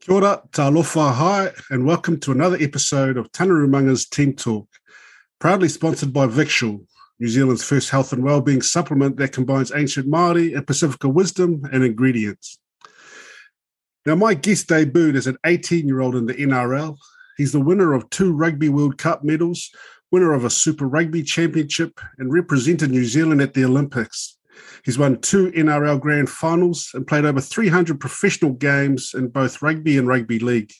Kia ora, talofa hi, and welcome to another episode of Tana Umaga's Team Talk, proudly sponsored by Victual, New Zealand's first health and wellbeing supplement that combines ancient Māori and Pacifica wisdom and ingredients. Now, my guest debuted as an 18-year-old in the NRL. He's the winner of two Rugby World Cup medals, winner of a Super Rugby Championship, and represented New Zealand at the Olympics. He's won two NRL Grand Finals and played over 300 professional games in both rugby and rugby league.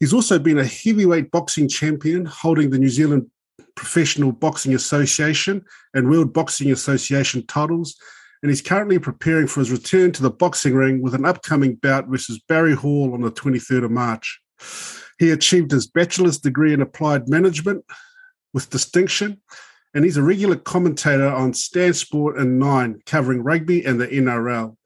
He's also been a heavyweight boxing champion, holding the New Zealand Professional Boxing Association and World Boxing Association titles. And he's currently preparing for his return to the boxing ring with an upcoming bout versus Barry Hall on the 23rd of March. He achieved his bachelor's degree in applied management with distinction and he's a regular commentator on Stan Sport and Nine, covering rugby and the NRL.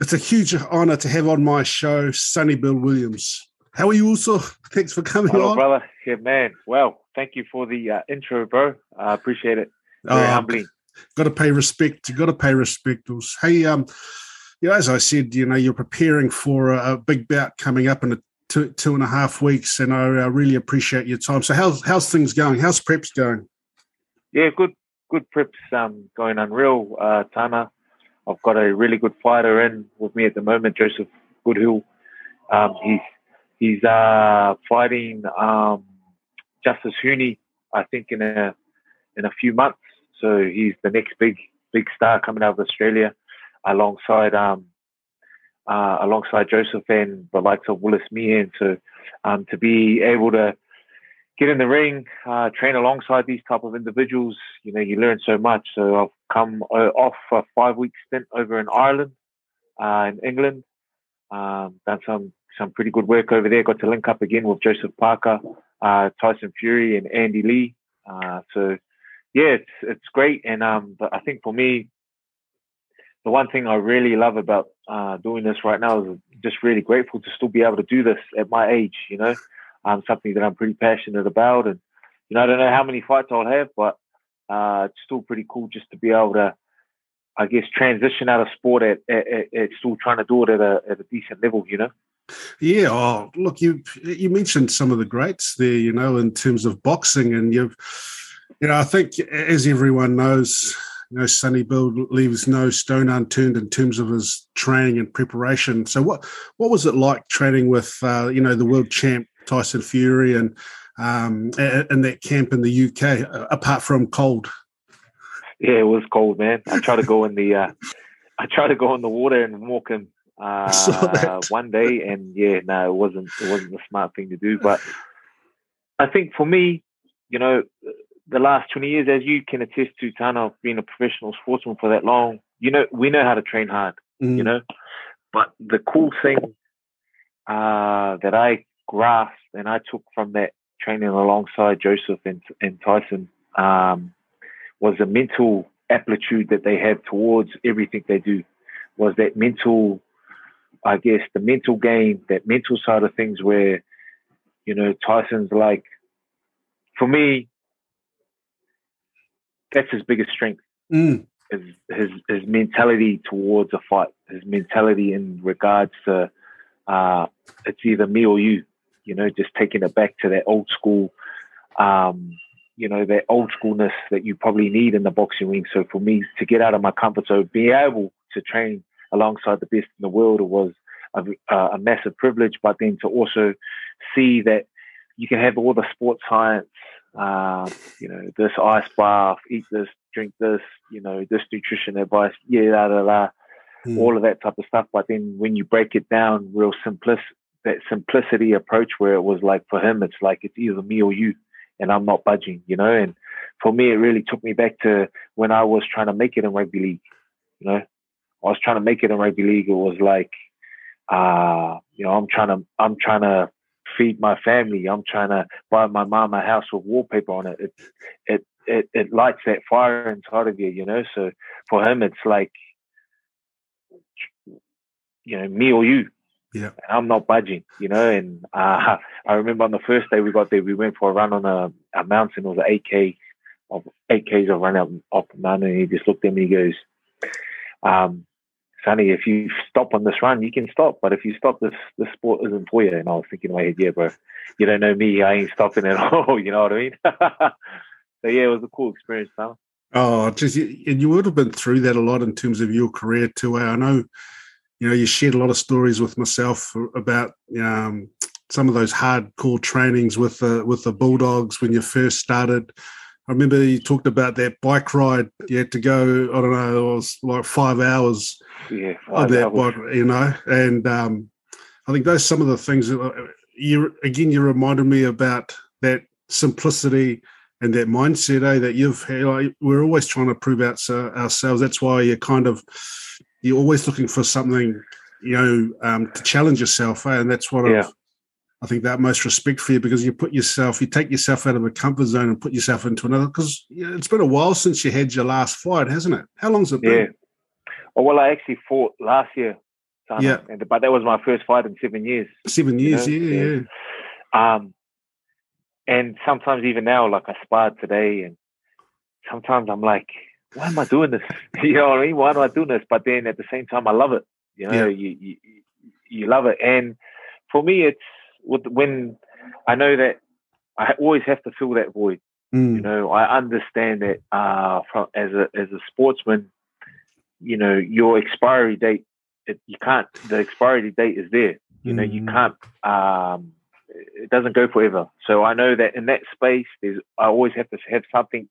It's a huge honour to have on my show Sonny Bill Williams. How are you, also? Thanks for coming Hello, on, brother. Yeah, man. Well, thank you for the uh, intro, bro. I appreciate it. Very Oh, humbling. Got to pay respect. You got to pay respect. Hey, um, you know, as I said, you know, you're preparing for a, a big bout coming up in a two two and a half weeks, and I, I really appreciate your time. So, how's how's things going? How's preps going? Yeah, good, good preps um, going unreal, uh, Tana. I've got a really good fighter in with me at the moment, Joseph Goodall. Um, he's he's uh, fighting um, Justis Huni, I think, in a in a few months. So he's the next big big star coming out of Australia, alongside um, uh, alongside Joseph and the likes of Willis Meehan. So um, to be able to get in the ring, uh, train alongside these type of individuals, you know, you learn so much. So I've come uh, off a five week stint over in Ireland, uh, in England, um, done some some pretty good work over there. Got to link up again with Joseph Parker, uh, Tyson Fury, and Andy Lee. Uh, so yeah, it's it's great. And um, but I think for me, the one thing I really love about uh, doing this right now is just really grateful to still be able to do this at my age. You know, um, something that I'm pretty passionate about, and you know, I don't know how many fights I'll have, but uh, it's still pretty cool just to be able to, I guess, transition out of sport at, at, at, still trying to do it at a at a decent level. You know. Yeah, oh, look, you you mentioned some of the greats there, you know, in terms of boxing, and you've, you know, I think as everyone knows, you know, Sonny Bill leaves no stone unturned in terms of his training and preparation. So, what what was it like training with, uh, you know, the world champ Tyson Fury and um, in that camp in the UK, apart from cold? Yeah, it was cold, man. I tried to go in the, uh, I tried to go in the water and walk him saw uh, one day, and yeah, no, it wasn't. It wasn't the smart thing to do. But I think for me, you know, the last twenty years, as you can attest to, Tana, being a professional sportsman for that long, you know, we know how to train hard. Mm. You know, but the cool thing uh, that I grasped and I took from that training alongside Joseph and, and Tyson um, was the mental aptitude that they have towards everything they do. Was that mental, I guess, the mental game, that mental side of things where, you know, Tyson's like, for me, that's his biggest strength Mm. his his his mentality towards a fight, his mentality in regards to uh, it's either me or you. You know, just taking it back to that old school, um, you know, that old schoolness that you probably need in the boxing ring. So for me to get out of my comfort zone, be able to train alongside the best in the world was a, a massive privilege. But then to also see that you can have all the sports science, uh, you know, this ice bath, eat this, drink this, you know, this nutrition advice, yeah, la la la, Mm. all of that type of stuff. But then when you break it down, real simplis that simplicity approach where it was like for him, it's like it's either me or you, and I'm not budging, you know. And for me, it really took me back to when I was trying to make it in rugby league. You know, I was trying to make it in rugby league. It was like, uh, you know, I'm trying to, I'm trying to feed my family. I'm trying to buy my mom a house with wallpaper on it. It, it, it, it lights that fire inside of you, you know. So for him, it's like, you know, me or you. Yeah. And I'm not budging, you know. And uh, I remember on the first day we got there, we went for a run on a, a mountain. It was an 8K of 8Ks of run up off the mountain. And he just looked at me. And he goes, um, Sonny, if you stop on this run, you can stop. But if you stop, this this sport isn't for you. And I was thinking in my head, yeah, bro, you don't know me. I ain't stopping at all. You know what I mean? so yeah, it was a cool experience, Tom. Oh, just and you would have been through that a lot in terms of your career too. Eh? I know, you know, you shared a lot of stories with myself about um, some of those hardcore trainings with the with the Bulldogs when you first started. I remember you talked about that bike ride you had to go. I don't know, it was like five hours. Yeah, five that hours. bike, you know, and um, I think those some of the things that uh, you again you reminded me about that simplicity and that mindset eh, that you've had. Like, we're always trying to prove out so, ourselves. That's why you're kind of you're always looking for something, you know, um, to challenge yourself, eh? and that's what yeah. I've I think that most respect for you because you put yourself, you take yourself out of a comfort zone and put yourself into another. Because you know, it's been a while since you had your last fight, hasn't it? How long's it been? Yeah. Oh, well, I actually fought last year. yeah. And, but that was my first fight in seven years. Seven years, you know? yeah, yeah, yeah. Um, and sometimes even now, like I sparred today, and sometimes I'm like, why am I doing this? you know what I mean? Why am I doing this? But then at the same time, I love it. You know, yeah. you, you you love it, and for me, it's when I know that I always have to fill that void. Mm. You know, I understand that uh, from as a as a sportsman, you know, your expiry date, it, you can't. The expiry date is there. You know, you mm. can't. Um, it doesn't go forever. So I know that in that space, there's I always have to have something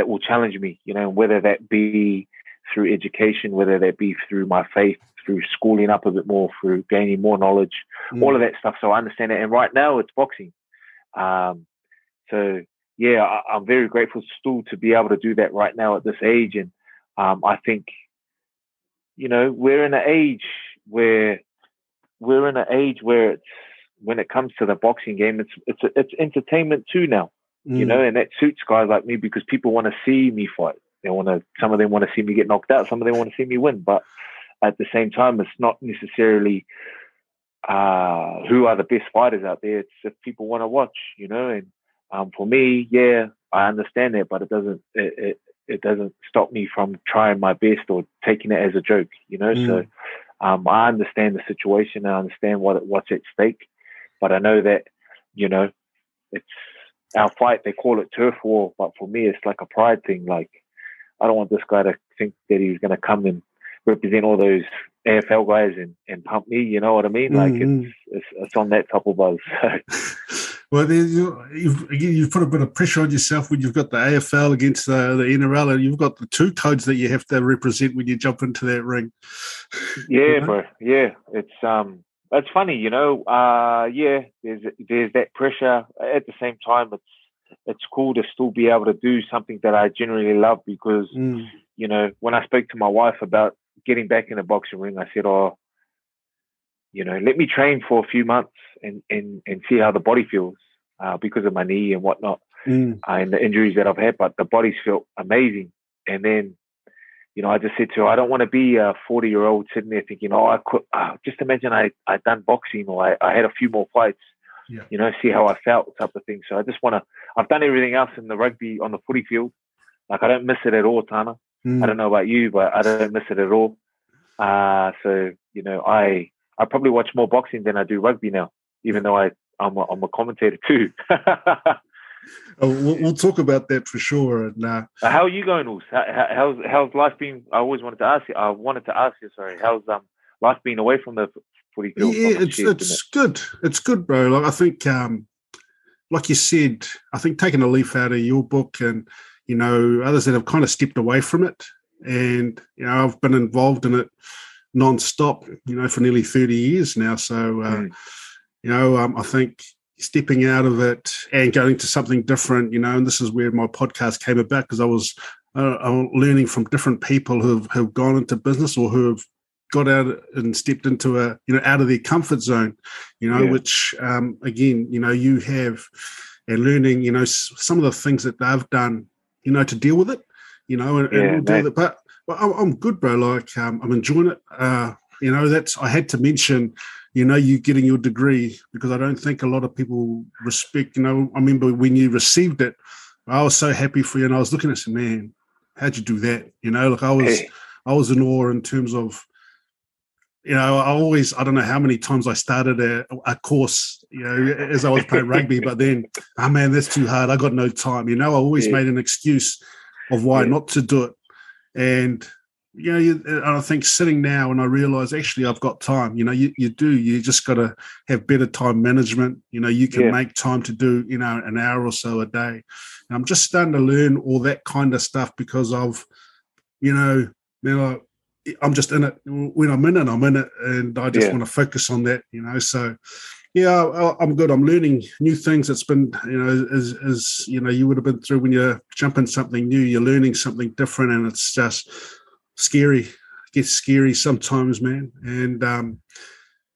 that will challenge me. You know, whether that be through education, whether that be through my faith, through schooling up a bit more, through gaining more knowledge, mm. all of that stuff. So I understand it. And right now it's boxing. Um, so yeah, I, am very grateful still to be able to do that right now at this age. And um, I think, you know, we're in an age where we're in an age where it's when it comes to the boxing game, it's it's it's entertainment too now. Mm. You know, and that suits guys like me because people want to see me fight. They want to. Some of them want to see me get knocked out. Some of them want to see me win. But at the same time, it's not necessarily uh, who are the best fighters out there. It's if people want to watch, you know. And um, for me, yeah, I understand that, but it doesn't it, it, it doesn't stop me from trying my best or taking it as a joke, you know. Mm. So um, I understand the situation. I understand what what's at stake, but I know that you know it's our fight. They call it turf war, but for me, it's like a pride thing. Like I don't want this guy to think that he's going to come and represent all those AFL guys and, and pump me. You know what I mean? Like mm-hmm. it's, it's, it's on that top of buzz. well, you've you've put a bit of pressure on yourself when you've got the AFL against the, the NRL, and you've got the two codes that you have to represent when you jump into that ring. Yeah, you know? bro. Yeah, it's um, it's funny, you know. Uh, yeah, there's there's that pressure. At the same time, it's it's cool to still be able to do something that I generally love because, mm. you know, when I spoke to my wife about getting back in the boxing ring, I said, "Oh, you know, let me train for a few months and and and see how the body feels uh, because of my knee and whatnot mm. uh, and the injuries that I've had." But the body's felt amazing. And then, you know, I just said to her, "I don't want to be a forty-year-old sitting there thinking, oh, I could." Uh, just imagine I I done boxing or I, I had a few more fights. Yeah. You know, see how I felt, type of thing. So I just want to. I've done everything else in the rugby on the footy field. Like I don't miss it at all, Tana. Mm. I don't know about you, but I don't miss it at all. Uh, so you know, I I probably watch more boxing than I do rugby now, even though I I'm a, I'm a commentator too. Oh, we'll, we'll, talk about that for sure. And uh, how are you going, Us? How, how's how's life been? I always wanted to ask you. I wanted to ask you. Sorry, how's um life been away from the footy field? Yeah, it's it's it? good. It's good, bro. Like I think, um, like you said, I think taking a leaf out of your book and you know, others that have kind of stepped away from it. And, you know, I've been involved in it non-stop, you know, for nearly 30 years now. So, uh, mm. you know, um, I think stepping out of it and going to something different, you know, and this is where my podcast came about because I was uh, learning from different people who have, gone into business or who have got out and stepped into a, you know, out of their comfort zone, you know, yeah. which, um, again, you know, you have, and learning, you know, some of the things that they've done you know, to deal with it, you know, and, yeah, and deal with it. But, but I'm, I'm, good, bro. Like um, I'm enjoying it. Uh, you know, that's I had to mention, you know, you getting your degree because I don't think a lot of people respect. You know, I remember when you received it, I was so happy for you, and I was looking at some man, how'd you do that? You know, like I was, hey. I was in awe in terms of you know, I always, I don't know how many times I started a, a course, you know, as I was playing rugby, but then, oh man, that's too hard. I got no time. You know, I always yeah. made an excuse of why yeah. not to do it. And, you know, you, and I think sitting now and I realize actually I've got time, you know, you, you do, you just got to have better time management. You know, you can yeah. make time to do, you know, an hour or so a day. And I'm just starting to learn all that kind of stuff because of, you know, you know, I'm just in it when I'm in it. I'm in it, and I just yeah. want to focus on that. You know, so yeah, I'm good. I'm learning new things. It's been you know as as you know you would have been through when you're jumping something new. You're learning something different, and it's just scary. It gets scary sometimes, man. And um,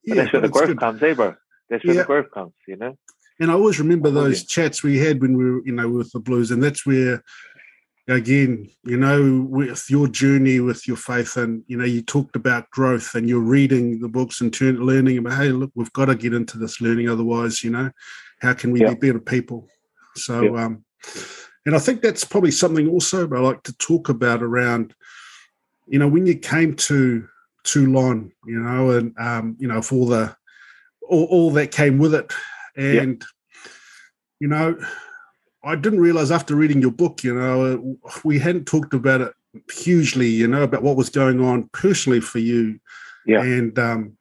yeah, that's where the growth good. comes, eh, bro? That's where yeah. the growth comes. You know. And I always remember those chats we had when we were, you know, with the Blues, and that's where again, you know, with your journey with your faith, and you know, you talked about growth, and you're reading the books and turn, learning about, hey, look, we've got to get into this learning, otherwise, you know, how can we yeah. be better people? So, yeah. um, and I think that's probably something also I like to talk about around, you know, when you came to Toulon, you know, and um, you know, for the all, all that came with it, and you know I didn't realize after reading your book, you know, we hadn't talked about it hugely, you know, about what was going on personally for you. Yeah. And, um,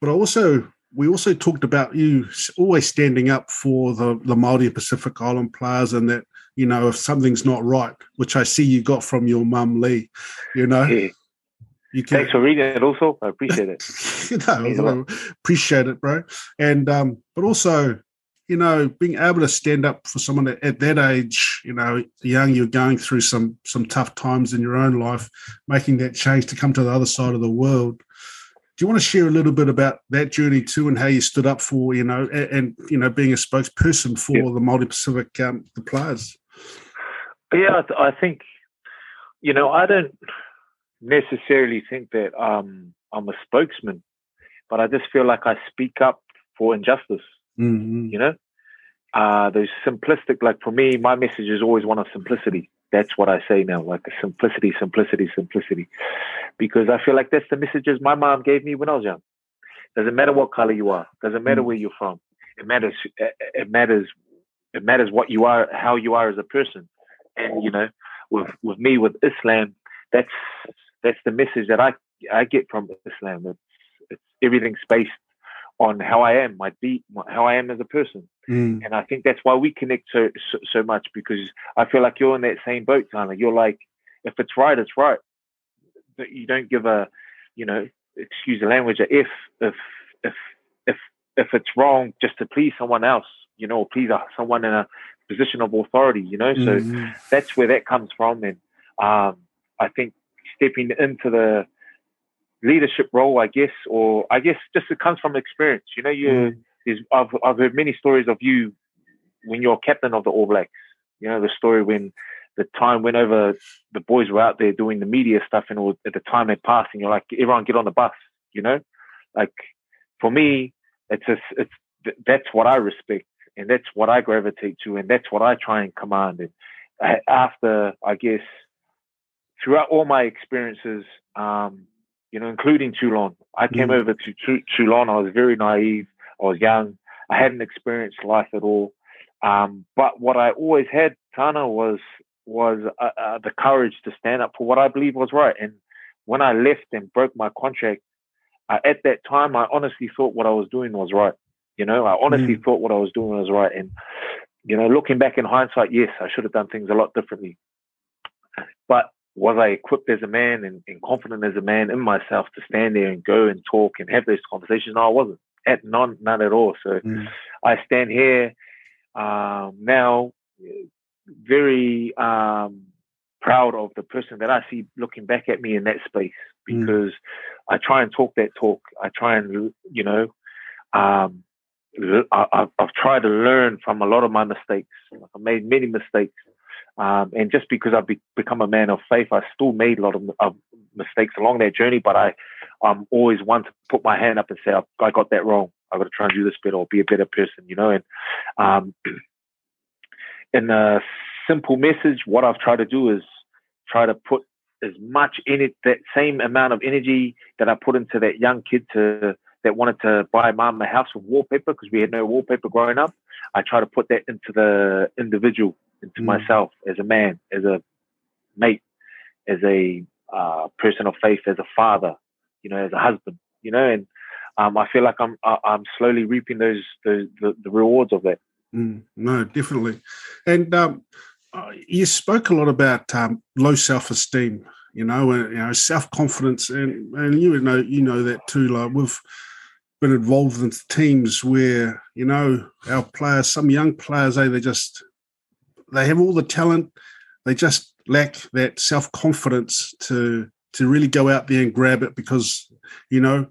but also, we also talked about you always standing up for the, the Māori Pacific Island players and that, you know, if something's not right, which I see you got from your mum, Lee, you know. Yeah. You can, Thanks for reading it also. I appreciate it. you know, appreciate it, bro. And, um, but also, you know, being able to stand up for someone at that age, you know, young, you're going through some some tough times in your own life, making that change to come to the other side of the world. Do you want to share a little bit about that journey too, and how you stood up for, you know, and, and you know, being a spokesperson for yeah. the Māori Pacific um, the players? Yeah, I think, you know, I don't necessarily think that um, I'm a spokesman, but I just feel like I speak up for injustice Mm-hmm. You know, uh, those simplistic, like for me, my message is always one of simplicity. That's what I say now, like simplicity, simplicity, simplicity, because I feel like that's the messages my mom gave me when I was young. Doesn't matter what color you are. Doesn't matter mm-hmm. where you're from. It matters. It matters. It matters what you are, how you are as a person. And you know, with with me, with Islam, that's that's the message that I I get from Islam. It's it's everything's based on how I am, my beat, how I am as a person. Mm. And I think that's why we connect so, so, so much because I feel like you're in that same boat, of. You're like, if it's right, it's right. But you don't give a, you know, excuse the language, if if if if if it's wrong just to please someone else, you know, please someone in a position of authority, you know. So mm-hmm. that's where that comes from, and um, I think stepping into the leadership role, I guess, or I guess just it comes from experience. You know, you mm. I've I've heard many stories of you when you're captain of the All Blacks. You know, the story when the time went over, the boys were out there doing the media stuff, and all, at the time had passed, and you're like, everyone get on the bus. You know, like for me, it's just it's that's what I respect, and that's what I gravitate to, and that's what I try and command. And after, I guess, throughout all my experiences, um, you know, including Toulon. I came mm. over to Toulon. I was very naive. I was young. I hadn't experienced life at all. Um, but what I always had, Tana, was was uh, uh, the courage to stand up for what I believe was right. And when I left and broke my contract, uh, at that time, I honestly thought what I was doing was right. You know, I honestly mm. thought what I was doing was right. And you know, looking back in hindsight, yes, I should have done things a lot differently. But was I equipped as a man and, and, confident as a man in myself to stand there and go and talk and have those conversations? No, I wasn't. At none, none at all. So mm. I stand here um, now, very um, proud of the person that I see looking back at me in that space mm. because mm. I try and talk that talk. I try and you know, um, I, have tried to learn from a lot of my mistakes. I've made many mistakes, um, and just because I've be, become a man of faith, I still made a lot of, of, mistakes along that journey. But I, I'm always one to put my hand up and say, I got that wrong. I've got to try and do this better or be a better person, you know. And um, in a simple message, what I've tried to do is try to put as much in it, that same amount of energy that I put into that young kid to that wanted to buy mom a house with wallpaper because we had no wallpaper growing up. I try to put that into the individual, into mm. myself as a man, as a mate, as a uh, person of faith, as a father, you know, as a husband, you know, and um, I feel like I'm I'm slowly reaping those, those the, the rewards of that. Mm, no, definitely. And um, uh, you spoke a lot about um, low self esteem, you know, and you know self confidence, and and you know you know that too. Like we've been involved in teams where you know our players, some young players, they eh, they just they have all the talent, they just lack that self confidence to to really go out there and grab it because you know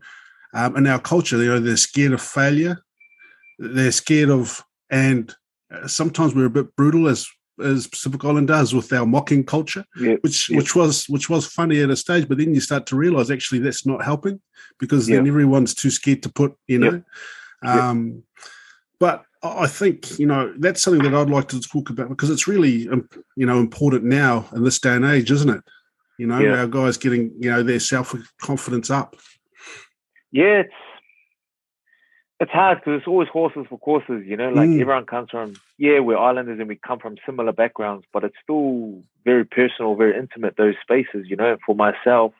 um, in our culture, you know, they're scared of failure. They're scared of, and uh, sometimes we're a bit brutal as as Pacific Island does with our mocking culture, yeah, which yeah. which was which was funny at a stage, but then you start to realize actually that's not helping because yeah. then everyone's too scared to put, you know. Um, but I think you know that's something that I'd like to talk about because it's really you know important now in this day and age, isn't it? You know, our guys getting you know their self confidence up yeah, it's it's hard because it's always horses for courses, you know. Like mm. everyone comes from, yeah, we're islanders and we come from similar backgrounds, but it's still very personal, very intimate. Those spaces, you know. For myself,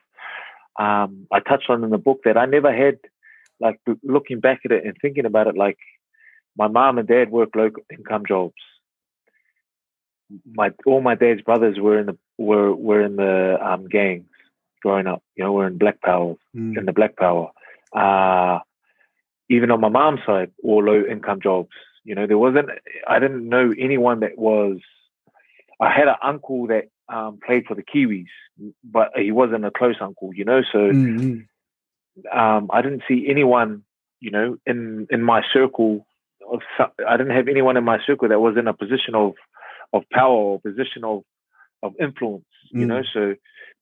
um, I touched on in the book that I never had, like, looking back at it and thinking about it, like, my mom and dad work low income jobs. My all my dad's brothers were in the were were in the um, gangs growing up. You know, we're in Black Power, mm. in the Black Power uh, even on my mom's side, or low income jobs. You know, there wasn't, I didn't know anyone that was, I had an uncle that um, played for the Kiwis, but he wasn't a close uncle, you know, so mm-hmm. um, I didn't see anyone, you know, in, in my circle of, I didn't have anyone in my circle that was in a position of, of power or position of, of influence, you mm. know, so,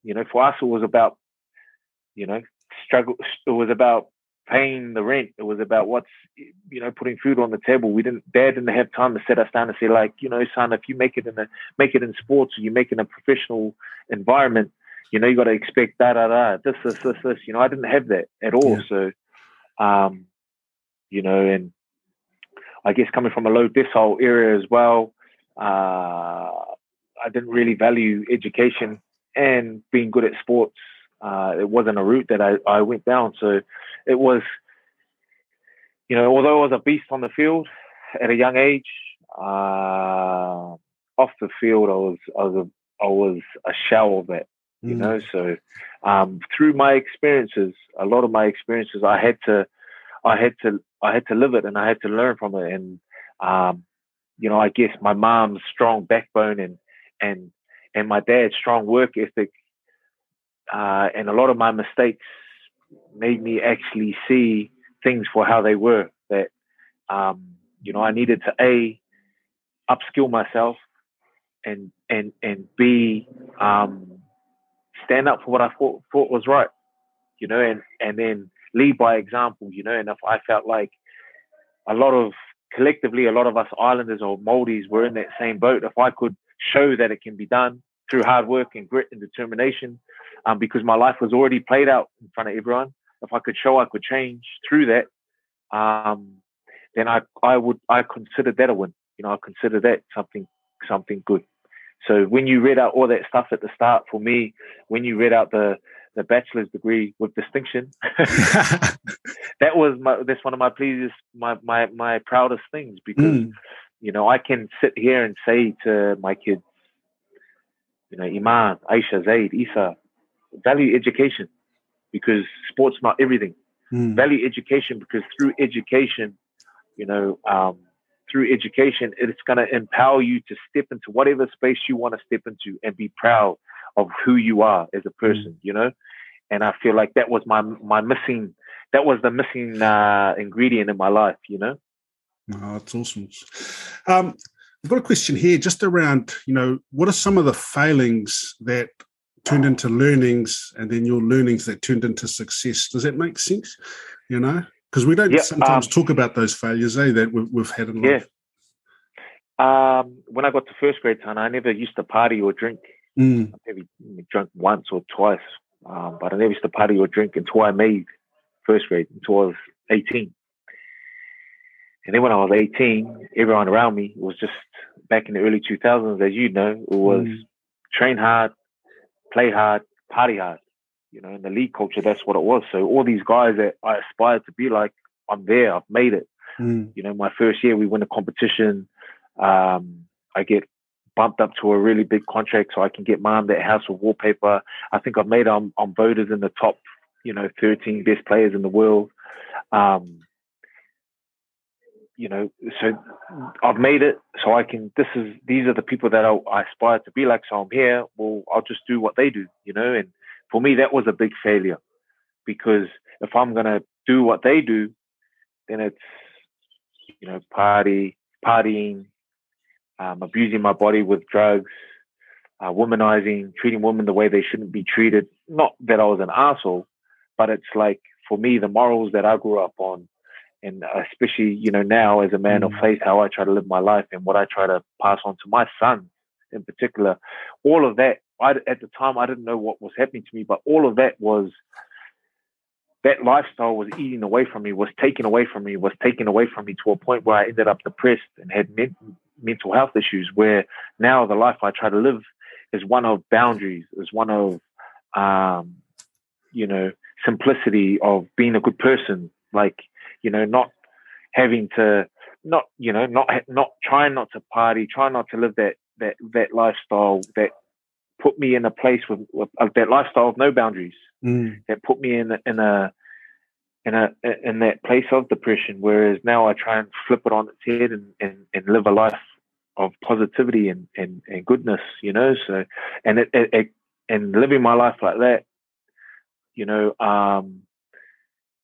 you know, for us, it was about, you know, struggle. It was about paying the rent. It was about what's you know putting food on the table. We didn't. Dad didn't have time to set us down and say like, you know, son, if you make it in a make it in sports or you make it in a professional environment, you know, you got to expect da da da this this this this. You know, I didn't have that at all. Yeah. So, um, you know, and I guess coming from a low decile area as well, uh, I didn't really value education and being good at sports uh, it wasn't a route that I, I went down. So it was, you know, although I was a beast on the field at a young age, uh, off the field, I was, I was, a, I was a shell of that, you mm. know. So um, through my experiences, a lot of my experiences, I had to, I had to, I had to live it, and I had to learn from it. And um, you know, I guess my mom's strong backbone and and and my dad's strong work ethic uh, and a lot of my mistakes made me actually see things for how they were. That um, you know, I needed to a upskill myself and and and b um, stand up for what I thought, thought was right. You know, and and then lead by example. You know, and if I felt like a lot of collectively, a lot of us islanders or Maldives were in that same boat. If I could show that it can be done through hard work and grit and determination, um, because my life was already played out in front of everyone. If I could show I could change through that, um, then I I would I consider that a win. You know, I consider that something something good. So when you read out all that stuff at the start, for me, when you read out the the bachelor's degree with distinction, that was my that's one of my pleasest my my my proudest things because mm. you know I can sit here and say to my kids, you know, Iman, Aisha, Zaid, Isa, value education because sports not everything. Mm. Value education because through education, you know, um, through education, it's going to empower you to step into whatever space you want to step into and be proud of who you are as a person, mm. you know? And I feel like that was my, my missing, that was the missing uh, ingredient in my life, you know? Oh, that's awesome. Um, I've got a question here just around, you know, what are some of the failings that turned into learnings and then your learnings that turned into success. Does that make sense? You know, because we don't sometimes um, talk about those failures, eh, that we've, we've had in life. Yeah. Um, when I got to first grade, time, I never used to party or drink Mm. I maybe drunk once or twice, um, but I never used to party or drink until I made first grade, until I was 18. And then when I was 18, everyone around me was just back in the early 2000s, as you know, it was Mm. train hard, play hard, party hard. You know, in the league culture, that's what it was. So all these guys that I aspired to be like, I'm there, I've made it. Mm. You know, my first year we win a competition. Um, I get bumped up to a really big contract so I can get mom that house with wallpaper. I think I've made I'm, I'm voted in the top, you know, 13 best players in the world. Um, you know, so I've made it so I can, this is, these are the people that I, I aspire to be like. So I'm here. Well, I'll just do what they do, you know, and for me, that was a big failure because if I'm going to do what they do, then it's, you know, party, partying, um, abusing my body with drugs, uh, womanizing, treating women the way they shouldn't be treated. Not that I was an asshole, but it's like for me, the morals that I grew up on, and especially you know now as a man of Mm. faith, how I try to live my life and what I try to pass on to my son, in particular, all of that. I, at the time, I didn't know what was happening to me, but all of that was that lifestyle was eating away from me, was taken away from me, was taken away from me to a point where I ended up depressed and had men- mental health issues. Where now the life I try to live is one of boundaries, is one of, um, you know, simplicity of being a good person. Like, you know, not having to, not, you know, not not trying not to party, trying not to live that that that lifestyle that put me in a place with, with uh, that lifestyle of no boundaries Mm. that put me in in a in a in that place of depression. Whereas now I try and flip it on its head and and, and live a life of positivity and, and, and goodness, you know. So and it, it, it and living my life like that, you know, um,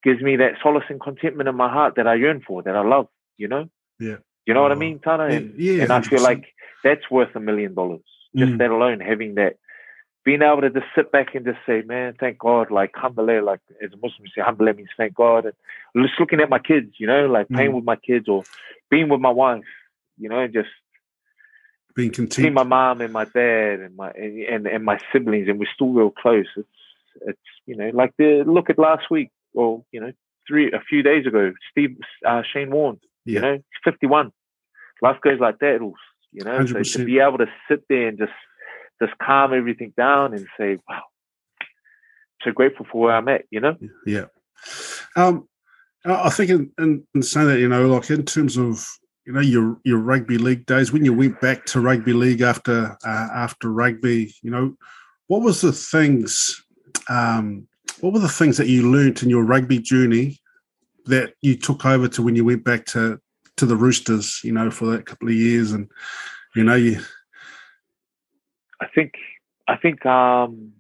gives me that solace and contentment in my heart that I yearn for, that I love, you know. Yeah. You know what I Oh. mean, Tana? And, yeah, and I feel like that's worth a million dollars. Just Mm. that alone, having that, being able to just sit back and just say, man, thank God, like, alhamdulillah, like, as a Muslim, you say, alhamdulillah means thank God. And just looking at my kids, you know, like playing Mm. with my kids or being with my wife, you know, and just Being seeing content. my mom and my dad and my, and, and, and my siblings, and we're still real close. It's, it's, you know, like the, look at last week or, you know, three, a few days ago, Steve, uh, Shane Warne, you know, he's 51. Life goes like that, you know. So 100%. to be able to sit there and just just calm everything down and say, "Wow, so grateful for where I'm at," you know. Yeah. Um, I I think in, in, in saying that, you know, like in terms of you know your your rugby league days, when you went back to rugby league after uh, after rugby, you know, what was the things, um, what were the things that you learnt in your rugby journey that you took over to when you went back to to the Roosters, you know, for that couple of years, and you know, you I think I think um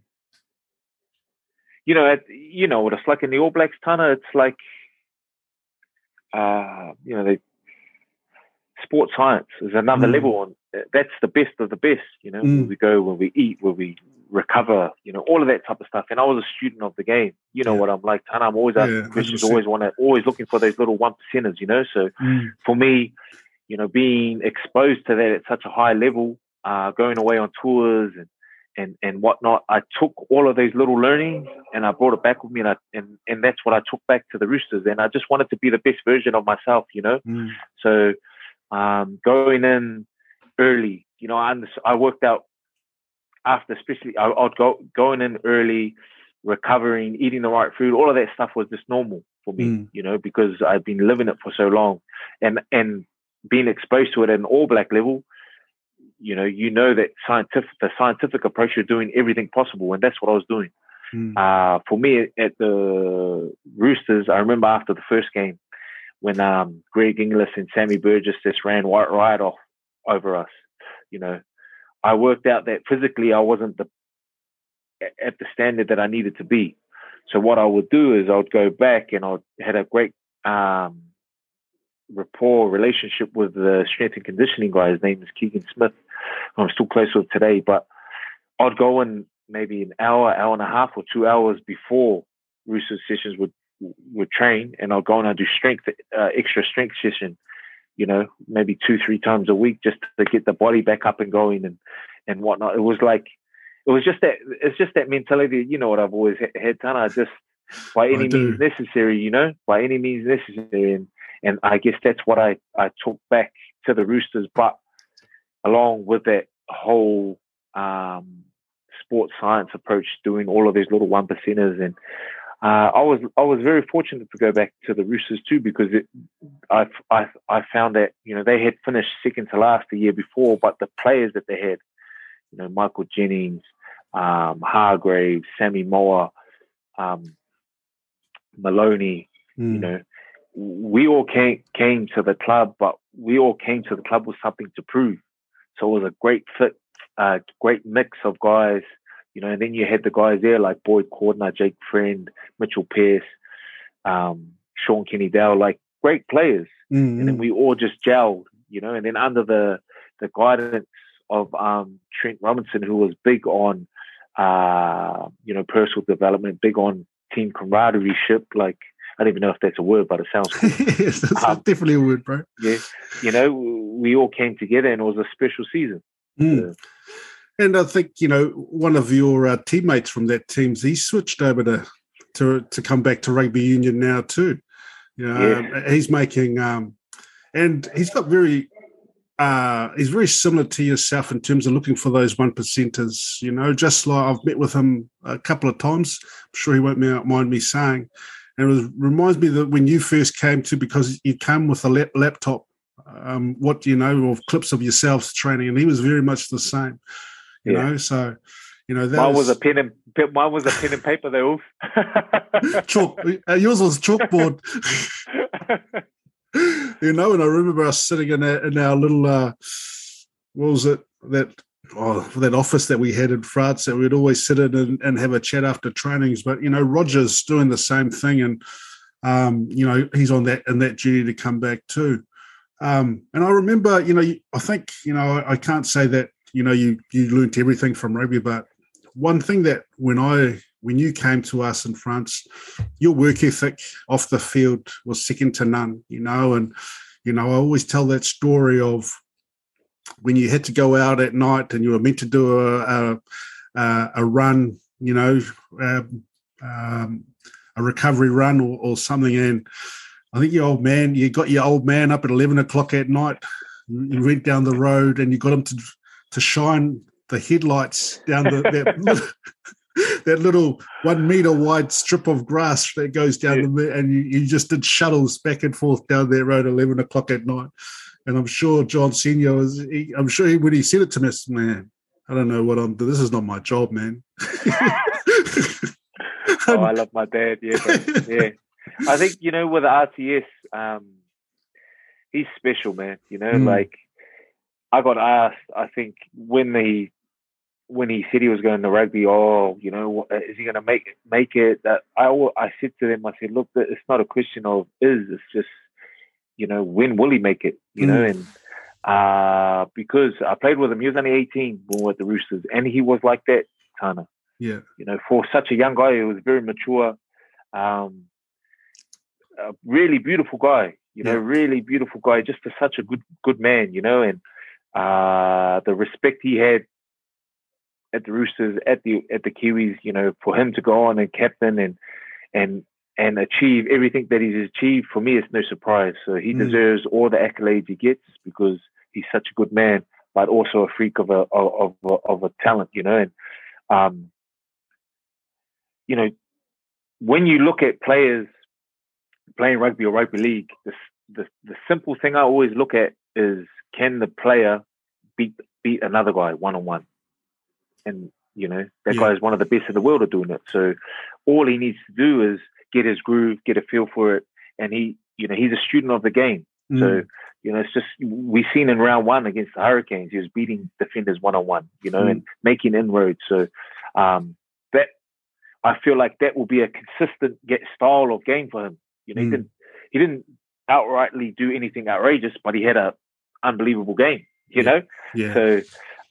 you know at, you know what it's like in the All Blacks Tana it's like uh you know they sports science is another Mm. level on that's the best of the best you know Mm. where we go where we eat where we recover you know all of that type of stuff and I was a student of the game you know Yeah. what I'm like and I'm always asking Yeah, questions always want to always looking for those little one percenters you know so for me, you know, being exposed to that at such a high level, uh, going away on tours and, and, and whatnot, I took all of those little learnings and I brought it back with me and, I, and, and that's what I took back to the Roosters. And I just wanted to be the best version of myself, you know? Mm. So, um, going in early, you know, I, I worked out after, especially I, I'd go, going in early, recovering, eating the right food, all of that stuff was just normal for me, Mm. you know, because I'd been living it for so long and, and being exposed to it at an all black level, you know, you know that scientific, the scientific approach, you're doing everything possible. And that's what I was doing. Mm. Uh, for me at the Roosters, I remember after the first game when um, Greg Inglis and Sammy Burgess just ran right, right off over us. You know, I worked out that physically I wasn't the at the standard that I needed to be. So what I would do is I would go back and I had a great um, rapport relationship with the strength and conditioning guy. His name is Keegan Smith. I'm still close with today, but I'd go in maybe an hour, hour and a half, or two hours before Rooster sessions would would train, and I'll go and I do strength, uh, extra strength session. You know, maybe two, three times a week, just to get the body back up and going and and whatnot. It was like it was just that it's just that mentality. You know what I've always had, Tana. I just by any means necessary, you know, by any means necessary, and and I guess that's what I I took back to the Roosters. But along with that whole um, sports science approach, doing all of these little one percenters, and uh, I was I was very fortunate to go back to the Roosters too because it, I, I I found that you know they had finished second to last the year before, but the players that they had, you know Michael Jennings, um, Hargreaves, Sammy Moa, um, Maloney, mm. you hmm. know, we all came came to the club, but we all came to the club with something to prove. So it was a great fit, uh, great mix of guys, you know. And then you had the guys there like Boyd Cordner, Jake Friend, Mitchell Pearce, um, Shaun Kenny-Dowall, like great players. Mm-hmm. And then we all just gelled, you know. And then under the the guidance of um, Trent Robinson, who was big on, uh, you know, personal development, big on team camaraderie ship. Like I don't even know if that's a word, but it sounds cool. yes, that's um, definitely a word, bro. Yeah, you know, we all came together, and it was a special season. Mm. And I think you know one of your uh, teammates from that team, he switched over to to to come back to rugby union now too. You know, yeah. he's making um, and he's got very uh, he's very similar to yourself in terms of looking for those one percenters. You know, just like I've met with him a couple of times. I'm sure he won't mind me saying. And it was, reminds me that when you first came to, because you came with a lap, laptop, um, what you know of clips of yourself training, and he was very much the same. You yeah. know, so you know that mine was, was, a pen and mine was a pen and paper though. Chalk. Uh, yours was chalkboard. you know, and I remember us sitting in our, in our little, uh, what was it, that oh, that office that we had in France that we'd always sit in and, and have a chat after trainings. But, you know, Roger's doing the same thing. And, um, you know, he's on that and that journey to come back too. Um, and I remember, you know, I think, you know, I can't say that, you know, you, you learned everything from rugby, but one thing that when I when you came to us in France, your work ethic off the field was second to none, you know. And, you know, I always tell that story of when you had to go out at night and you were meant to do a, a, a run, you know, um, um, a recovery run or, or something. And I think your old man, you got your old man up at 11 o'clock at night. You went down the road and you got him to, to shine the headlights down the, that, that little one meter wide strip of grass that goes down yeah. the and you, you, just did shuttles back and forth down that road 11 o'clock at night and i'm sure john senior was he, i'm sure he, when he said it to me man i don't know what i'm doing this is not my job man oh i love my dad yeah yeah i think you know with rts um he's special man you know mm. like I got asked, I think, when the when he said he was going to rugby, oh, you know, is he going to make make it? That I I said to them, I said, look, it's not a question of is, it's just, you know, when will he make it? You mm. know, and uh, because I played with him, he was only 18 when we were at the Roosters, and he was like that, Tana. Yeah. You know, for such a young guy, he was very mature, um, a really beautiful guy. You know, yeah. really beautiful guy, just a, such a good good man. You know, and uh, the respect he had at the Roosters, at the at the Kiwis, you know, for him to go on and captain and and and achieve everything that he's achieved, for me, it's no surprise. So he mm. deserves all the accolades he gets because he's such a good man, but also a freak of a of of, of a talent, you know. And um, you know, when you look at players playing rugby or rugby league, the the, the simple thing I always look at is can the player beat beat another guy one on one? and you know that yeah. guy is one of the best in the world at doing it. So all he needs to do is get his groove, get a feel for it, and he, you know, he's a student of the game. Mm. So you know, it's just we've seen in round one against the Hurricanes, he was beating defenders one on one, you know, mm. and making inroads. So um, that I feel like that will be a consistent get style of game for him. You know, mm. he didn't he didn't outrightly do anything outrageous, but he had a unbelievable game. You yeah. know, yeah. so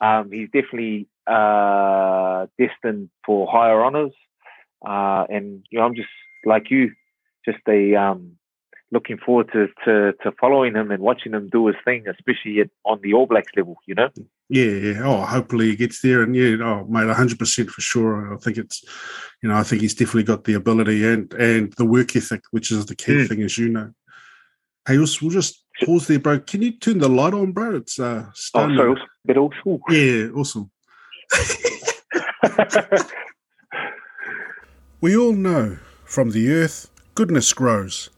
um, he's definitely uh, destined for higher honors. Uh, and you know, I'm just like you, just a um, looking forward to, to to following him and watching him do his thing, especially at, on the All Blacks level. You know. Yeah, yeah. Oh, hopefully he gets there, and yeah, oh, mate, hundred percent for sure. I think it's, you know, I think he's definitely got the ability and and the work ethic, which is the key mm. thing, as you know. Hey, we'll, we'll just pause there, bro. Can you turn the light on, bro? It's uh, stunning. oh, sorry, bit awesome. Yeah, awesome. we all know from the earth, goodness grows.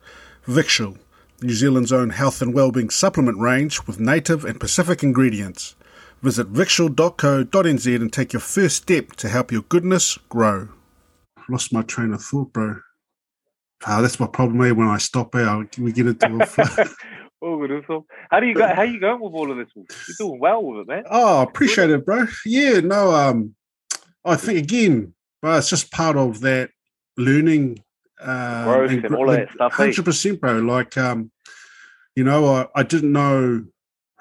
Victual, New Zealand's own health and wellbeing supplement range with native and Pacific ingredients. Visit victual.co.nz and take your first step to help your goodness grow. Lost my train of thought, bro. Ah, that's my problem here when I stop out. We get into a flow. oh, awesome. How do you go? How you going with all of this? You're doing well with it, man. Oh, appreciate it, bro. Yeah, no, um, I think again, but it's just part of that learning, uh, growth, and, and all that stuff. Eh? Hundred percent, bro. Like, um, you know, I, I didn't know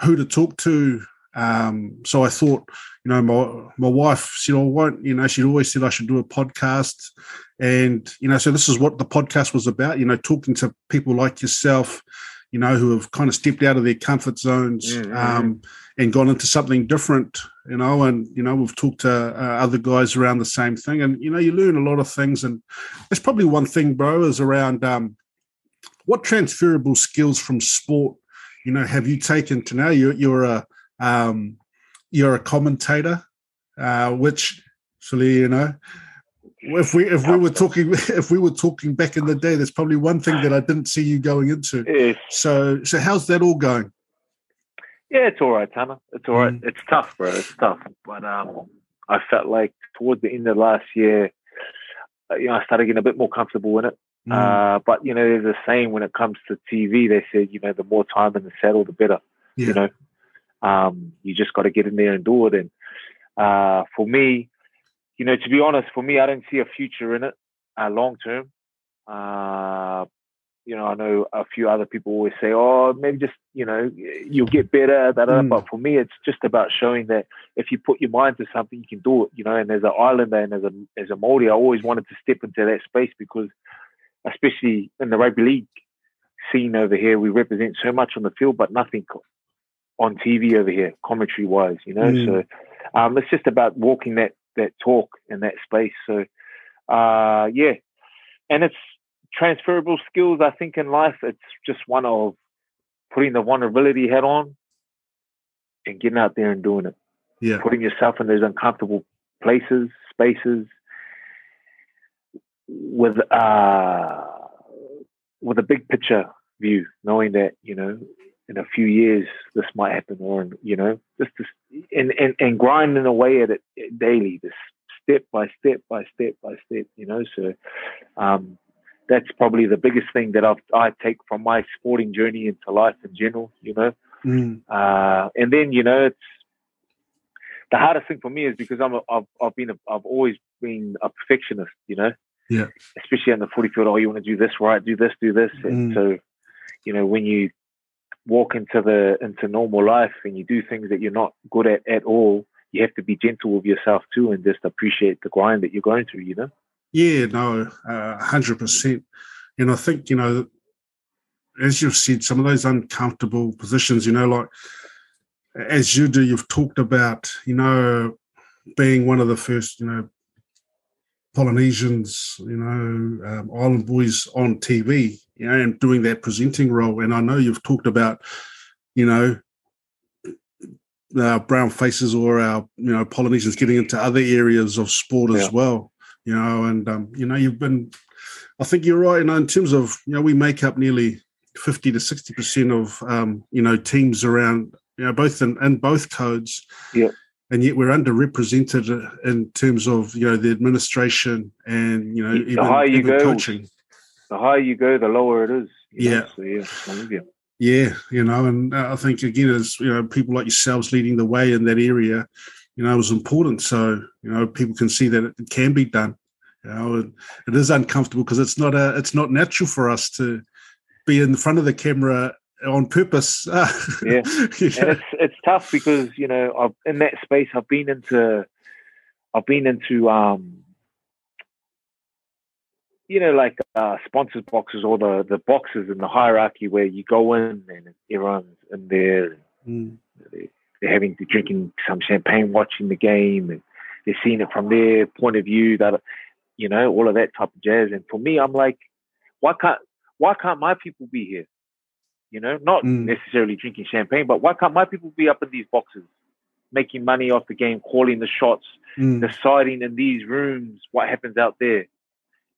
who to talk to um, so I thought, you know, my my wife said, "I won't," you know, she'd always said I should do a podcast, and you know, so this is what the podcast was about. You know, talking to people like yourself, you know, who have kind of stepped out of their comfort zones mm-hmm. um, and gone into something different. You know, and you know, we've talked to uh, other guys around the same thing, and you know, you learn a lot of things. And there's probably one thing, bro, is around um, what transferable skills from sport, you know, have you taken to now? You're you're a um, you're a commentator, uh, which, so you know, if we if we were talking if we were talking back in the day, there's probably one thing that I didn't see you going into. Yes. So so how's that all going? Yeah, it's all right, Tana. It's all right. Mm. It's tough, bro. It's tough. But um, I felt like towards the end of last year, you know, I started getting a bit more comfortable in it. Mm. Uh, but you know, there's a saying when it comes to TV, they said, you know, the more time in the saddle, the better. Yeah. You know, um, you just got to get in there and do it. And uh, for me, you know, to be honest, for me, I don't see a future in it uh, long term. Uh, you know, I know a few other people always say, "Oh, maybe just you know, you'll get better." Mm. But for me, it's just about showing that if you put your mind to something, you can do it. You know, and as an Islander and as a as a Māori, I always wanted to step into that space because, especially in the rugby league scene over here, we represent so much on the field, but nothing on TV over here, commentary wise, you know. Mm. So um, it's just about walking that that talk in that space. So uh, yeah, and it's transferable skills. I think in life, it's just one of putting the vulnerability head on and getting out there and doing it. Yeah, putting yourself in those uncomfortable places, spaces with uh with a big picture view, knowing that you know in a few years this might happen or you know just this and, and and grinding away at it daily this step by step by step by step you know so um that's probably the biggest thing that I've, I take from my sporting journey into life in general, you know. Mm. Uh, and then, you know, it's the hardest thing for me is because I'm a, I've, I've been a, I've always been a perfectionist, you know. Yeah. Especially on the footy field, oh, you want to do this right, do this, do this, and mm. so, you know, when you walk into the into normal life and you do things that you're not good at at all, you have to be gentle with yourself too and just appreciate the grind that you're going through, you know? Yeah, no, uh, hundred percent. And I think, you know, as you've said, some of those uncomfortable positions, you know, like as you do, you've talked about, you know, being one of the first, you know, Polynesians, you know, um, Island Boys on TV, you know, and doing that presenting role. And I know you've talked about, you know, our brown faces or our, you know, Polynesians getting into other areas of sport yeah. as well, you know, and, um, you know, you've been, I think you're right, you know, in terms of, you know, we make up nearly 50 to 60% of, um, you know, teams around, you know, both in, in both codes. Yeah and yet we're underrepresented in terms of you know the administration and you know the even, higher you even go, coaching. The higher you go, the lower it is. Yeah. So, yeah, you. Yeah, you know, and I think again, as you know, people like yourselves leading the way in that area, you know, is important. So you know, people can see that it can be done. You know, it is uncomfortable because it's not a, it's not natural for us to be in front of the camera on purpose. yeah, and it's it's tough because you know I've in that space I've been into I've been into um you know, like uh, sponsors boxes or the the boxes in the hierarchy where you go in and everyone's in there. Mm. They're having to drinking some champagne, watching the game, and they're seeing it from their point of view. That you know, all of that type of jazz. And for me, I'm like, why can't why can't my people be here? You know, not mm. necessarily drinking champagne, but why can't my people be up in these boxes, making money off the game, calling the shots, mm. deciding in these rooms what happens out there?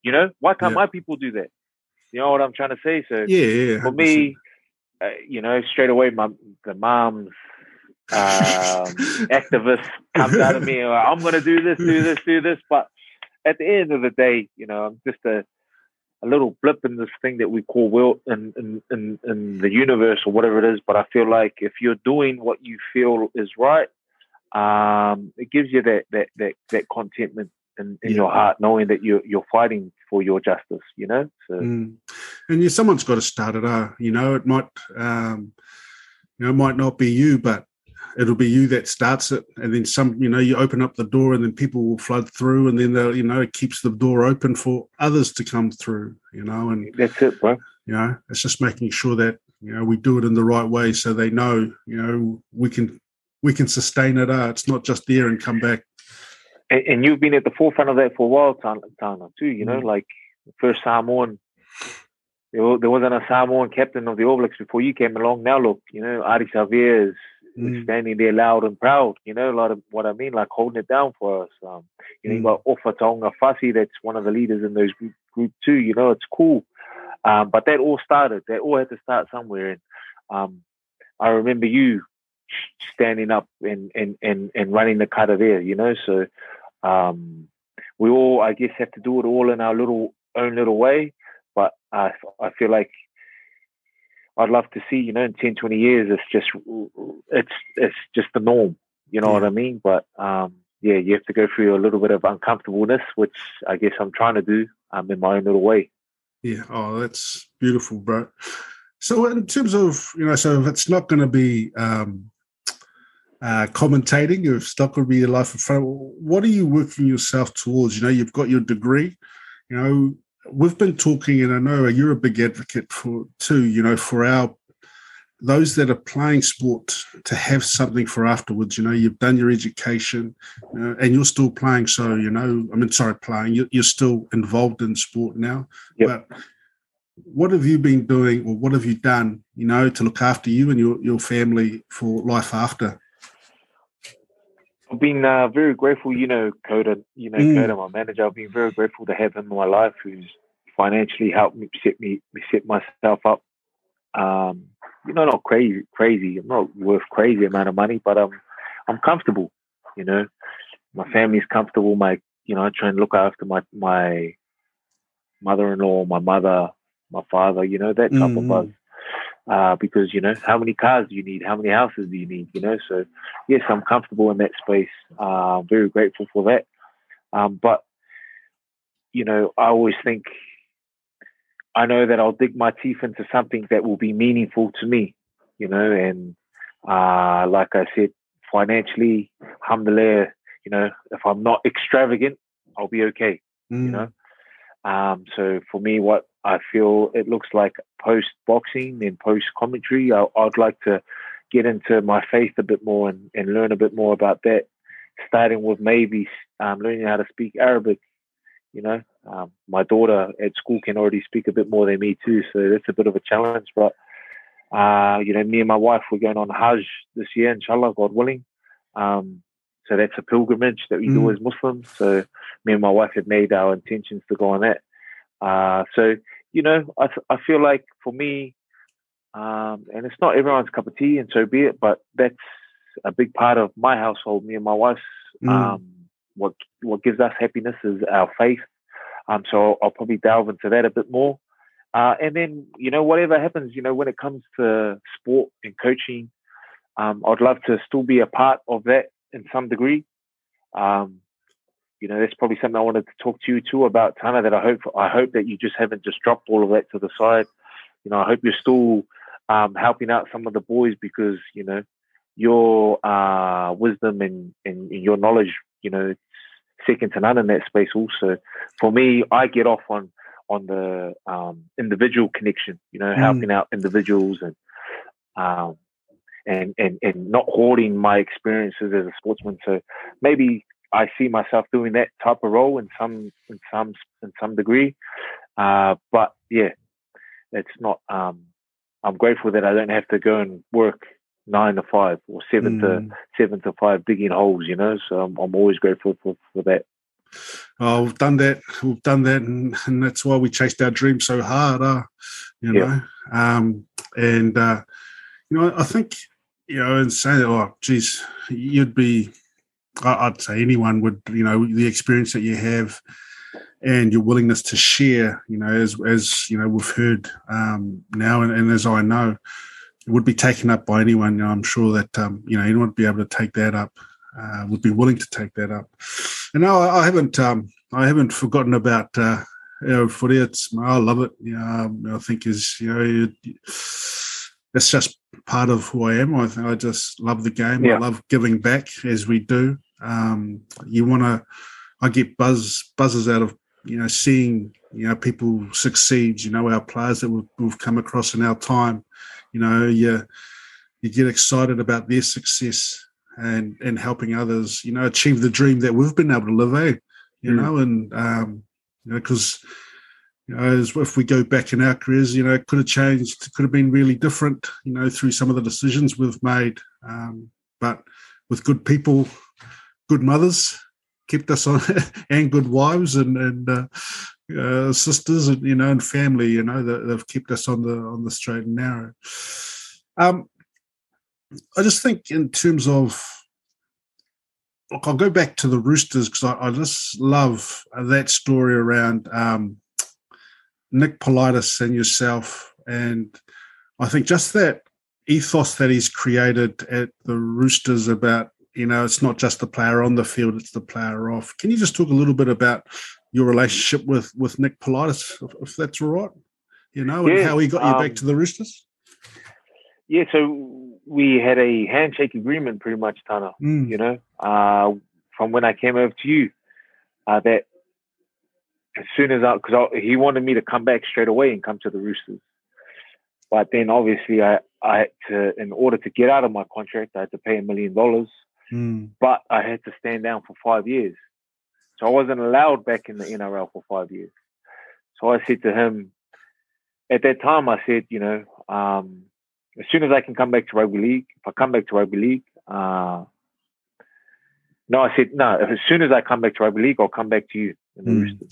You know, why can't yeah. my people do that? You know what I'm trying to say? So yeah, yeah for me, uh, you know, straight away, my the moms, um, activist comes out of me. I'm going to do this, do this, do this. But at the end of the day, you know, I'm just a a little blip in this thing that we call world in, in, in, in the universe or whatever it is. But I feel like if you're doing what you feel is right, um, it gives you that that that, that contentment in, in yeah. your heart, knowing that you're you're fighting for your justice. You know, so mm. and yeah, someone's got to start it. Uh, you know, it might um, you know it might not be you, but it'll be you that starts it, and then some. You know, you open up the door, and then people will flood through, and then they'll you know it keeps the door open for others to come through. You know, and that's it, bro. You know, it's just making sure that you know we do it in the right way, so they know you know we can we can sustain it. Uh, it's not just there and come back and, and, you've been at the forefront of that for a while, Tana, too. You know, mm. like first Samoan, there, wasn't a Samoan captain of the All Blacks before you came along. Now look, you know, Ardie Savea is, mm. standing there loud and proud. You know, a lot of what I mean, like holding it down for us. Um, you know, mm. you got Ofa Tonga Fasi, that's one of the leaders in those group, group two. You know, it's cool. Um, but that all started. That all had to start somewhere. And um, I remember you standing up and, and, and, and running the cutter there, you know. So um, we all, I guess, have to do it all in our little own little way. But I, I feel like I'd love to see, you know, in 10, 20 years, it's just, it's, it's just the norm. You know yeah. what I mean? But um, yeah, you have to go through a little bit of uncomfortableness, which I guess I'm trying to do um, in my own little way. Yeah. Oh, that's beautiful, bro. So in terms of, you know, so if it's not going to be um, uh, commentating, if not going to be your life in front, what are you working yourself towards? You know, you've got your degree. You know, we've been talking, and I know you're a big advocate for too. You know, for our those that are playing sport to have something for afterwards. You know, you've done your education, uh, and you're still playing. So you know, I mean, sorry, playing. You're, you're still involved in sport now, yep. but what have you been doing or what have you done you know to look after you and your, your family for life after I've been uh, very grateful, you know, Khoder, you know, mm. Khoder, my manager. I've been very grateful to have him in my life, who's financially helped me set me set myself up. Um, you know, not crazy, crazy. I'm not worth crazy amount of money, but um, I'm comfortable. You know, my family's comfortable. My, you know, I try and look after my my mother-in-law, my mother, my father. You know, that type mm. of buzz uh, because you know how many cars do you need, how many houses do you need, you know. So yes, I'm comfortable in that space. Uh, very grateful for that. Um, but you know, I always think I know that I'll dig my teeth into something that will be meaningful to me, you know, and uh, like I said, financially, alhamdulillah, you know, if I'm not extravagant, I'll be okay, mm. you know. Um, so for me, what I feel it looks like post boxing and post commentary. I, would like to get into my faith a bit more and, and learn a bit more about that, starting with maybe um, learning how to speak Arabic. You know, um, my daughter at school can already speak a bit more than me too, so that's a bit of a challenge. But uh, you know, me and my wife we're going on Hajj this year, inshallah, God willing. Um, so that's a pilgrimage that we mm. do as Muslims. So me and my wife have made our intentions to go on that. Uh, so you know, I I feel like for me, um, and it's not everyone's cup of tea, and so be it. But that's a big part of my household. Me and my wife's mm. um, what what gives us happiness is our faith. Um, so I'll probably delve into that a bit more. Uh, and then, you know, whatever happens, you know, when it comes to sport and coaching, um, I'd love to still be a part of that in some degree. Um, you know, that's probably something I wanted to talk to you too about, Tana. That I hope I hope that you just haven't just dropped all of that to the side. You know, I hope you're still um, helping out some of the boys because you know your uh, wisdom and, and, your knowledge, you know, second to none in that space. Also, for me, I get off on on the um, individual connection. You know, helping out individuals and um, and and and not hoarding my experiences as a sportsman. So maybe I see myself doing that type of role in some in some in some degree. Uh, but yeah, it's not. Um, I'm grateful that I don't have to go and work nine to five or seven mm. to seven to five digging holes. You know, so I'm, I'm always grateful for, for that. Oh, we've done that. We've done that, and, and that's why we chased our dreams so hard. Uh, you know, yeah. um, and uh, you know, I think you know, and saying, oh, geez, you'd be. I'd say anyone would, you know, the experience that you have and your willingness to share, you know, as as you know, we've heard um, now, and, and, as I know, it would be taken up by anyone. You know, I'm sure that um, you know anyone would be able to take that up, uh, would be willing to take that up. And no, I, I haven't, um, I haven't forgotten about uh, you know footy. It's I love it. You know, um, I think is you know. It's just part of who I am. I, I just love the game. Yeah. I love giving back as we do. Um, you want to, I get buzz buzzes out of you know, seeing you know people succeed. You know, our players that we've, we've come across in our time. You know, you you get excited about their success and and helping others. You know, achieve the dream that we've been able to live. Eh? You mm. know, and um, you know, because you know, as if we go back in our careers, you know, it could have changed, could have been really different, you know, through some of the decisions we've made. Um, but with good people, good mothers, kept us on, and good wives and and uh, uh, sisters, and you know, and family. You know, that they've kept us on the on the straight and narrow. Um, I just think in terms of look, I'll go back to the Roosters because I, I, just love that story around um, Nick Politis and yourself, and I think just that ethos that he's created at the Roosters about you know, it's not just the player on the field; it's the player off. Can you just talk a little bit about your relationship with with Nick Politis, if, if that's all right? You know, and yeah, how he got you um, back to the Roosters. Yeah, so we had a handshake agreement, pretty much, Tana. Mm. You know, uh, from when I came over to you, uh, that as soon as I, because he wanted me to come back straight away and come to the Roosters. But then obviously I, I had to, in order to get out of my contract, I had to pay a million dollars Mm. But I had to stand down for five years. So I wasn't allowed back in the NRL for five years. So I said to him, at that time, I said, you know, um, as soon as I can come back to rugby league, if I come back to rugby league, uh, no, I said, no, if, as soon as I come back to rugby league, I'll come back to you in the mm. Roosters.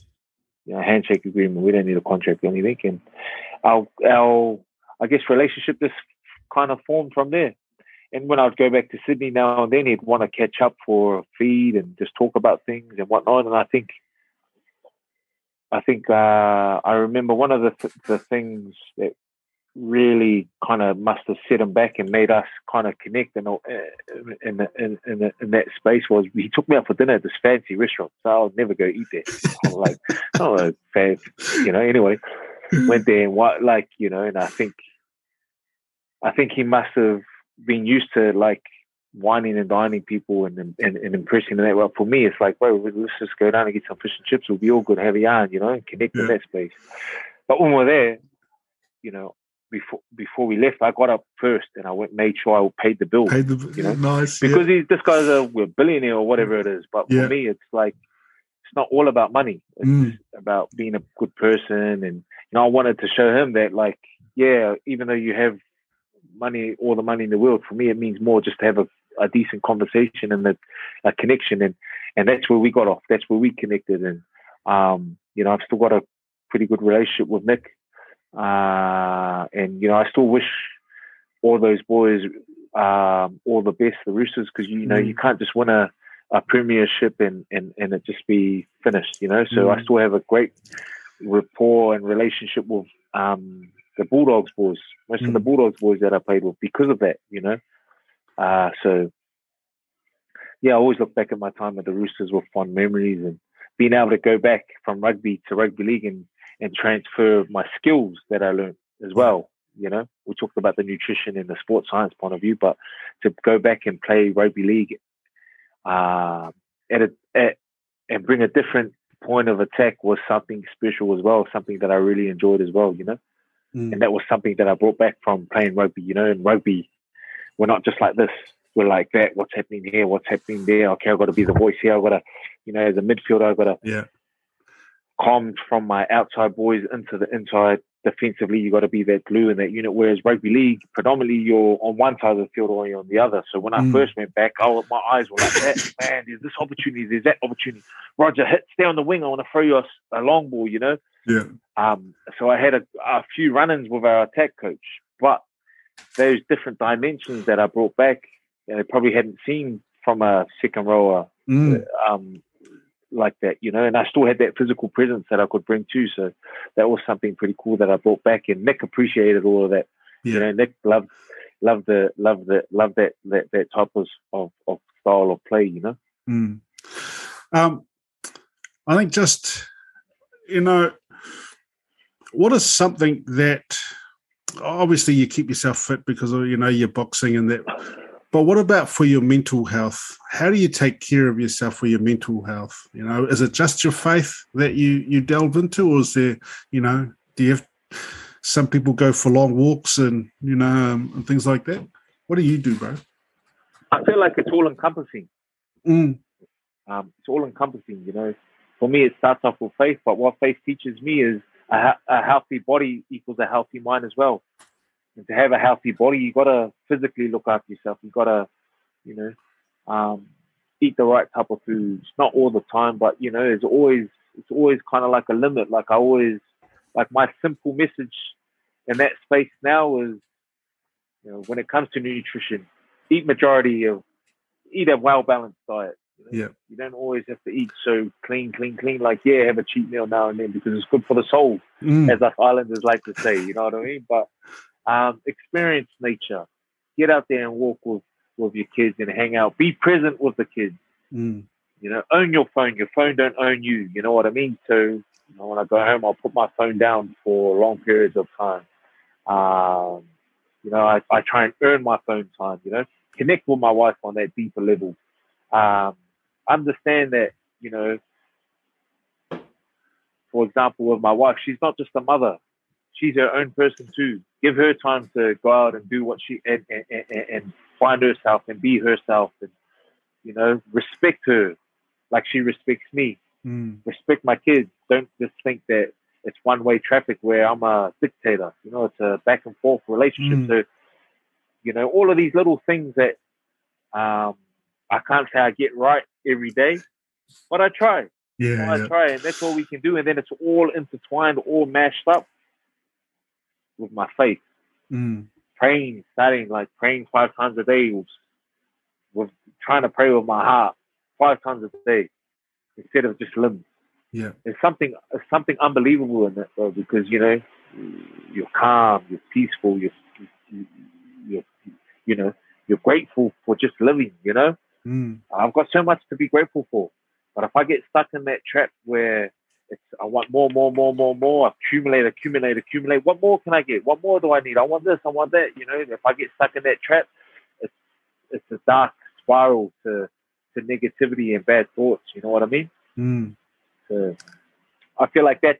You know, handshake agreement. We don't need a contract or anything. And our, our, I guess, relationship just kind of formed from there and when I'd go back to Sydney now and then, he'd want to catch up for a feed and just talk about things and whatnot. And I think, I think uh, I remember one of the th- the things that really kind of must have set him back and made us kind of connect in uh, in in, in, in that space was he took me out for dinner at this fancy restaurant. So I'll never go eat there. I'm like, oh, fancy, you know. Anyway, went there and what like you know, and I think I think he must have been used to like whining and dining people and, and, and impressing them that well. For me, it's like, well, let's just go down and get some fish and chips. We'll be all good, have a yarn, you know, and connect yeah. in hmm. that space. But when we're there, you know, before before we left, I got up first and I went made sure I paid the bill. Paid the you know, nice because yeah. this guy's a we're billionaire or whatever it is. But yeah. for me, it's like it's not all about money. It's mm. about being a good person, and you know, I wanted to show him that like, yeah, even though you have money, all the money in the world. For me, it means more just to have a, a decent conversation and a, a, connection, and and that's where we got off. That's where we connected, and um, you know, I've still got a pretty good relationship with Nick, uh, and you know, I still wish all those boys um, all the best, the Roosters, because you know mm. you can't just win a, a premiership and, and and it just be finished, you know. So mm. I still have a great rapport and relationship with um, the Bulldogs boys, most mm. of the mm. Bulldogs boys that I played with because of that, you know. Uh, so, yeah, I always look back at my time at the Roosters with fond memories and being able to go back from rugby to rugby league and, and transfer my skills that I learned as well. You know, we talked about the nutrition and the sports science point of view, but to go back and play rugby league uh, at a, at, and bring a different point of attack was something special as well, something that I really enjoyed as well, you know. Mm. And that was something that I brought back from playing rugby, you know. And rugby, we're not just like this. We're like that. What's happening here? What's happening there? Okay, I've got to be the voice here. I've got to, you know, as a midfielder, I've got to Yeah. Calm from my outside boys into the inside. Defensively, you got to be that glue in that unit. Whereas rugby league, predominantly you're on one side of the field or you're on the other. So when I Mm. first went back, oh, my eyes were like that. Man, there's this opportunity. There's that opportunity. Roger, hit, stay on the wing. I want to throw you a long ball. You know. Yeah. Um, so I had a, a few run-ins with our attack coach, but those different dimensions that I brought back, I probably hadn't seen from a second rower Mm. um, like that, you know. And I still had that physical presence that I could bring too. So that was something pretty cool that I brought back. And Nick appreciated all of that. You know, Nick loved loved the loved the loved that that that type of of, of style of play. You know. Mm. Um, I think just you know, what is something that obviously you keep yourself fit because of you know you're boxing and that, but what about for your mental health? How do you take care of yourself for your mental health? You know, is it just your faith that you you delve into, or is there you know do you have some people go for long walks and you know um, and things like that? What do you do, bro? I feel like it's all encompassing. Mm, Um, it's all encompassing, you know. For me, it starts off with faith, but what faith teaches me is a, a healthy body equals a healthy mind as well. And to have a healthy body, you got to physically look after yourself. You got to, you know, um, eat the right type of foods. Not all the time, but you know, it's always it's always kind of like a limit. Like I always, like my simple message in that space now is, you know, when it comes to nutrition, eat majority of, eat a well balanced diet. You, know? Yeah. you don't always have to eat so clean, clean, clean. Like yeah, have a cheat meal now and then because it's good for the soul mm, as us islanders like to say, you know what I mean? But um, experience nature. Get out there and walk with, with your kids and hang out. Be present with the kids. mm, You know, own your phone. Your phone don't own you. You know what I mean? So, you know, when I go home, I'll put my phone down for long periods of time. Um, you know, I, I try and earn my phone time, you know, connect with my wife on that deeper level. Um, understand that, you know, for example, with my wife, she's not just a mother. She's her own person too. Give her time to go out and do what she and, and, and, find herself and be herself and you know respect her like she respects me. mm, Respect my kids. Don't just think that it's one way traffic where I'm a dictator. You know, it's a back and forth relationship. Mm. So you know all of these little things that um, I can't say I get right every day, but I try. yeah, I yeah. try, and that's all we can do. And then it's all intertwined, all mashed up with my faith. Mm, Praying, starting like praying five times a day, with, with trying to pray with my heart five times a day instead of just limbs. yeah. There's something, there's something unbelievable in that, bro. Because you know, you're calm, you're peaceful, you're, you, you're, you know, you're grateful for just living. You know, Mm, I've got so much to be grateful for. But if I get stuck in that trap where it's I want more, more, more, more, more, accumulate, accumulate, accumulate. What more can I get? What more do I need? I want this, I want that. You know, if I get stuck in that trap, it's it's a dark spiral to to negativity and bad thoughts. You know what I mean? mm, So I feel like that's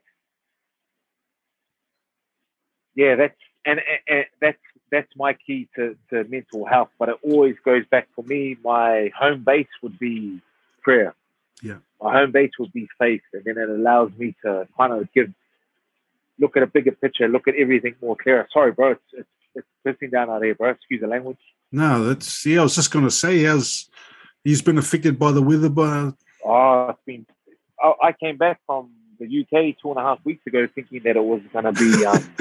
yeah, that's and, and, and that's that's my key to, to mental health. But it always goes back for me. My home base would be prayer. Yeah. My home base would be safe, and then it allows me to kind of give look at a bigger picture, look at everything more clear. Sorry, bro, it's it's, it's pissing down out here, bro. Excuse the language. No, that's yeah. I was just going to say, how's he's been affected by the weather? By Oh, it's been. I, I came back from the UK two and a half weeks ago, thinking that it was going to be, um,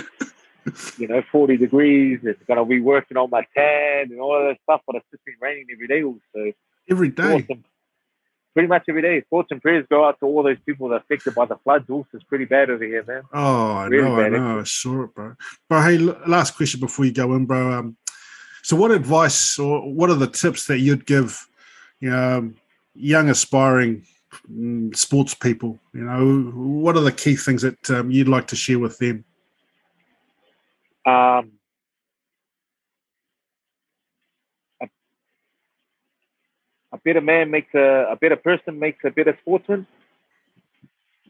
you know, forty degrees. It's going to be working on my tan and all of that stuff, but it's just been raining every day. So every day. and- pretty much every day. Thoughts and prayers go out to all those people that are affected by the floods. Also, it's pretty bad over here, man. Oh, I Really know, I know. I saw it, bro. But hey, last question before you go in, bro. Um, so, what advice or what are the tips that you'd give, you know, um, young aspiring mm, sports people? You know, what are the key things that um, you'd like to share with them? Um, a, a better man makes a, a better person makes a better sportsman.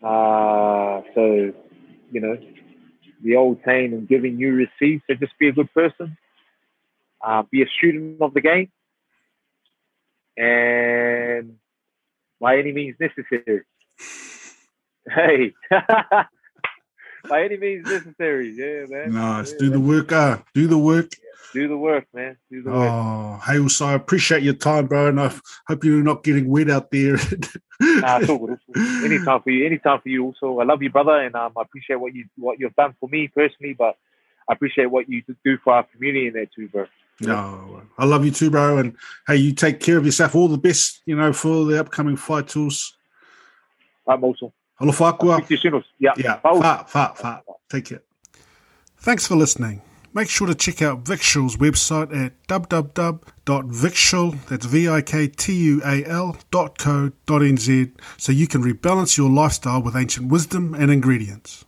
Uh, so, you know, the old saying and giving you receive. So just be a good person, uh, be a student of the game, and by any means necessary. Hey, by any means necessary. Yeah, man. Nice. Yeah, do the work, uh, do the work. Do the work, man. Do the work. Oh, hey, also, I appreciate your time, bro, and I hope you're not getting wet out there. Nah, it's all good. Good. Anytime for you. Anytime for you. Also, I love you, brother, and um, I appreciate what you what you've done for me personally, but I appreciate what you do for our community in there too, bro. no, I love you too, bro, and hey, you take care of yourself. All the best, you know, for the upcoming fight tools. I'm also. Alofa akua. Speak to you soon. Yeah. Yeah, fa, fa, fa. Take care. Thanks for listening. Make sure to check out Viktual's website at www.viktual, that's V-I-K-T-U-A-L dot co dot nz so you can rebalance your lifestyle with ancient wisdom and ingredients.